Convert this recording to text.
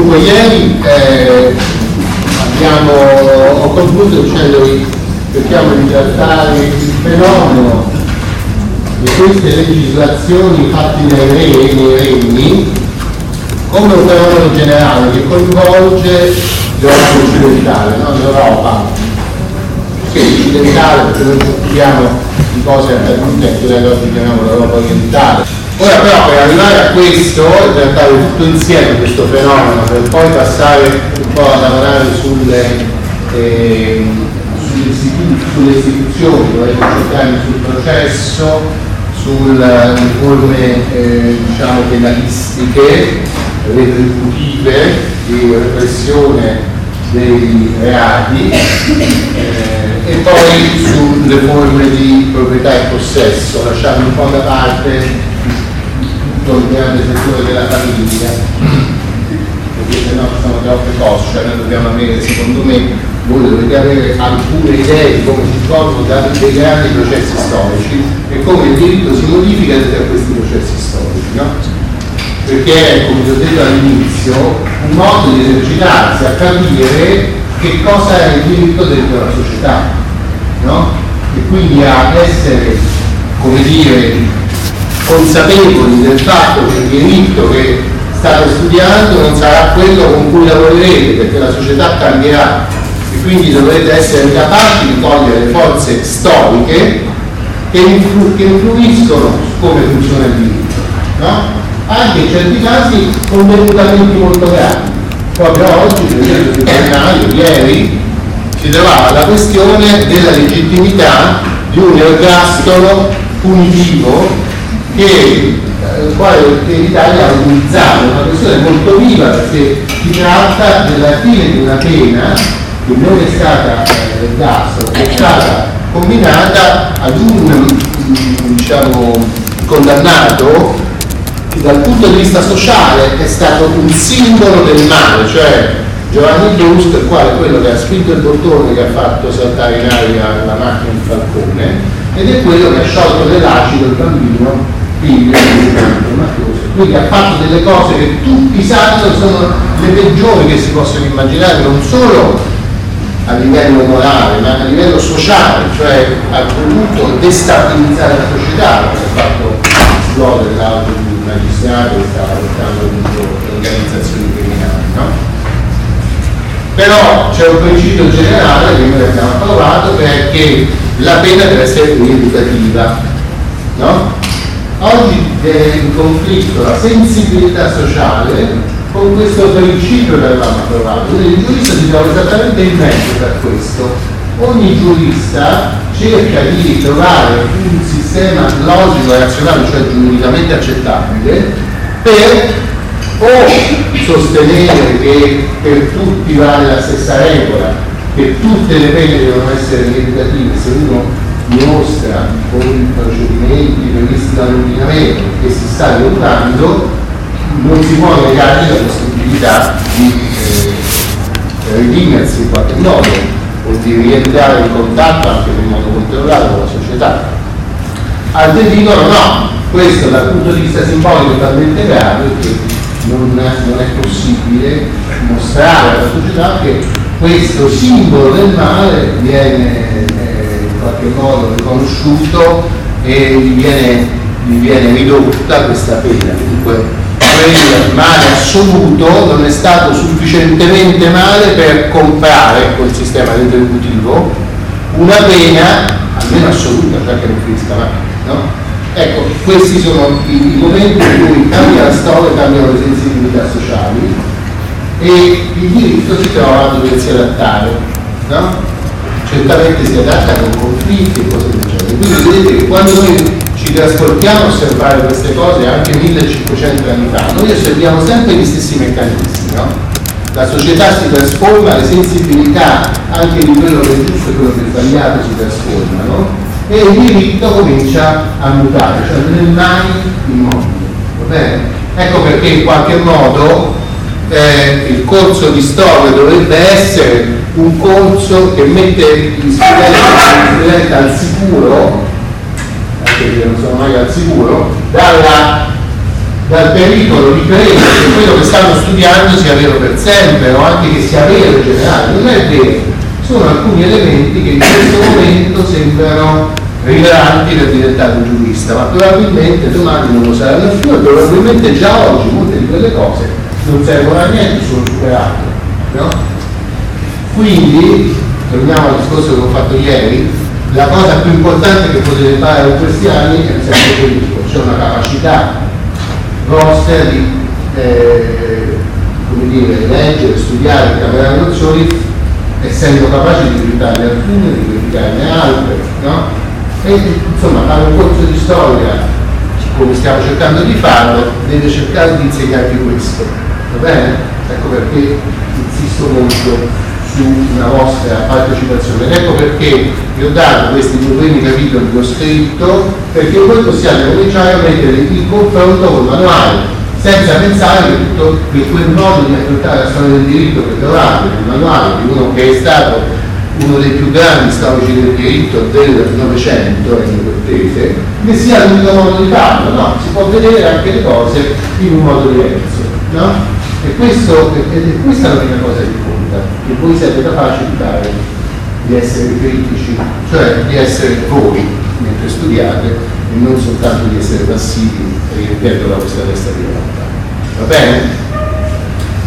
Dunque, ieri eh, abbiamo, ho concluso dicendovi cerchiamo di trattare il fenomeno di queste legislazioni fatte nei, re, nei regni come un fenomeno generale che coinvolge l'Europa occidentale, no? l'Europa, che occidentale perché noi ci occupiamo di cose accadute che noi oggi chiamiamo l'Europa orientale. Ora però per arrivare a questo e trattare tutto insieme questo fenomeno, per poi passare un po' a lavorare sulle, eh, sulle istituzioni, dove concentrarmi sul processo, sulle riforme eh, diciamo penalistiche, retributive di repressione dei reati eh, e poi sulle forme di proprietà e possesso, lasciando un po' da parte tutto il grande settore della famiglia, perché se no sono troppe cose, cioè noi dobbiamo avere, secondo me, voi dovete avere alcune idee di come si svolgono dei grandi processi storici e come il diritto si modifica da questi processi storici. No? perché è, come vi ho detto all'inizio, un modo di esercitarsi a capire che cosa è il diritto dentro la società, no? E quindi a essere, come dire, consapevoli del fatto che il diritto che state studiando non sarà quello con cui lavorerete, perché la società cambierà e quindi dovrete essere capaci di cogliere le forze storiche che, influ- che influiscono come funziona il diritto. No? anche in certi casi con demutamenti molto grandi. Proprio oggi, per esempio, sul giornale, ieri, si trovava la questione della legittimità di un ergastolo punitivo che eh, quale l'Italia ha utilizzato, una questione molto viva perché si tratta della fine di una pena che non è stata eh, ergastolo, è stata combinata ad un diciamo, condannato che dal punto di vista sociale è stato un simbolo del male, cioè Giovanni Brusco è quale quello che ha spinto il bottone che ha fatto saltare in aria la macchina di Falcone ed è quello che ha sciolto nell'acido il bambino figlio di Mafioso. Quindi ha fatto delle cose che tutti sanno sono le peggiori che si possono immaginare, non solo a livello morale, ma a livello sociale, cioè ha voluto destabilizzare la società, ha fatto esplodere l'auto di un magistrato che stava portando dentro le organizzazioni criminali. No? Però c'è un principio generale che noi abbiamo approvato perché la pena deve essere rieducativa. No? Oggi è in conflitto la sensibilità sociale con questo principio che avevamo. Quindi il giurista si trova esattamente in mezzo per questo. Ogni giurista cerca di trovare un sistema logico e razionale, cioè giuridicamente accettabile, per o sostenere che per tutti vale la stessa regola, che tutte le pene devono essere rieducative se uno dimostra con i procedimenti previsti dall'ordinamento che si sta rieducando, non si può negare la possibilità di eh, redimersi in qualche modo o di rientrare in contatto anche in modo controllato con la società. Altri dicono no, questo dal punto di vista simbolico è talmente grave che non, non è possibile mostrare alla società che questo simbolo del male viene eh, in qualche modo riconosciuto e gli viene, gli viene ridotta questa pena. Dunque quel male assoluto non è stato sufficientemente male per comprare col sistema retributivo una pena, almeno assoluta, cioè che non finisca mai. No? Ecco, questi sono i, momenti in cui cambia la storia, cambiano le sensibilità sociali e il diritto si trova a doversi adattare. No? Certamente si adatta con conflitti e cose del genere. Quindi vedete che quando noi ci trasportiamo a osservare queste cose anche 1500 anni fa, noi osserviamo sempre gli stessi meccanismi, no? La società si trasforma, le sensibilità anche di quello che è giusto e quello che è sbagliato si trasformano e il diritto comincia a mutare, cioè non è mai immobile. Ecco perché in qualche modo eh, il corso di storia dovrebbe essere un corso che mette gli studenti al sicuro perché non sono mai al sicuro, dalla dal pericolo di credere che quello che stanno studiando sia vero per sempre o anche che sia vero in generale. Non è vero, sono alcuni elementi che in questo momento sembrano rilevanti per diventare un giurista, ma probabilmente domani non lo saranno più e probabilmente già oggi molte di quelle cose non servono a niente, sono superate. No? Quindi, torniamo al discorso che ho fatto ieri, la cosa più importante che potete fare in questi anni è sempre quello, c'è una capacità vostra di eh, dire, leggere, studiare, cambiare nozioni, essendo capaci di verificarne alcune, di verificarne altre, no? E insomma fare un corso di storia, come stiamo cercando di farlo, deve cercare di insegnarvi questo, va bene? Ecco perché insisto molto su una vostra partecipazione. Ed ecco perché vi ho dato questi due primi capitoli che ho scritto, perché voi possiate cominciare a mettere in confronto con il manuale, senza pensare che, tutto, che quel modo di affrontare la storia del diritto che trovate nel manuale di uno che è stato uno dei più grandi storici del diritto del Novecento, in Cortese, che sia l'unico modo di farlo, no? Si può vedere anche le cose in un modo diverso, no? E, questo, e questa è la prima cosa che conta, che voi siete capaci di fare, di essere critici, cioè di essere voi mentre studiate e non soltanto di essere passivi riempiendo la vostra testa di realtà. Va bene?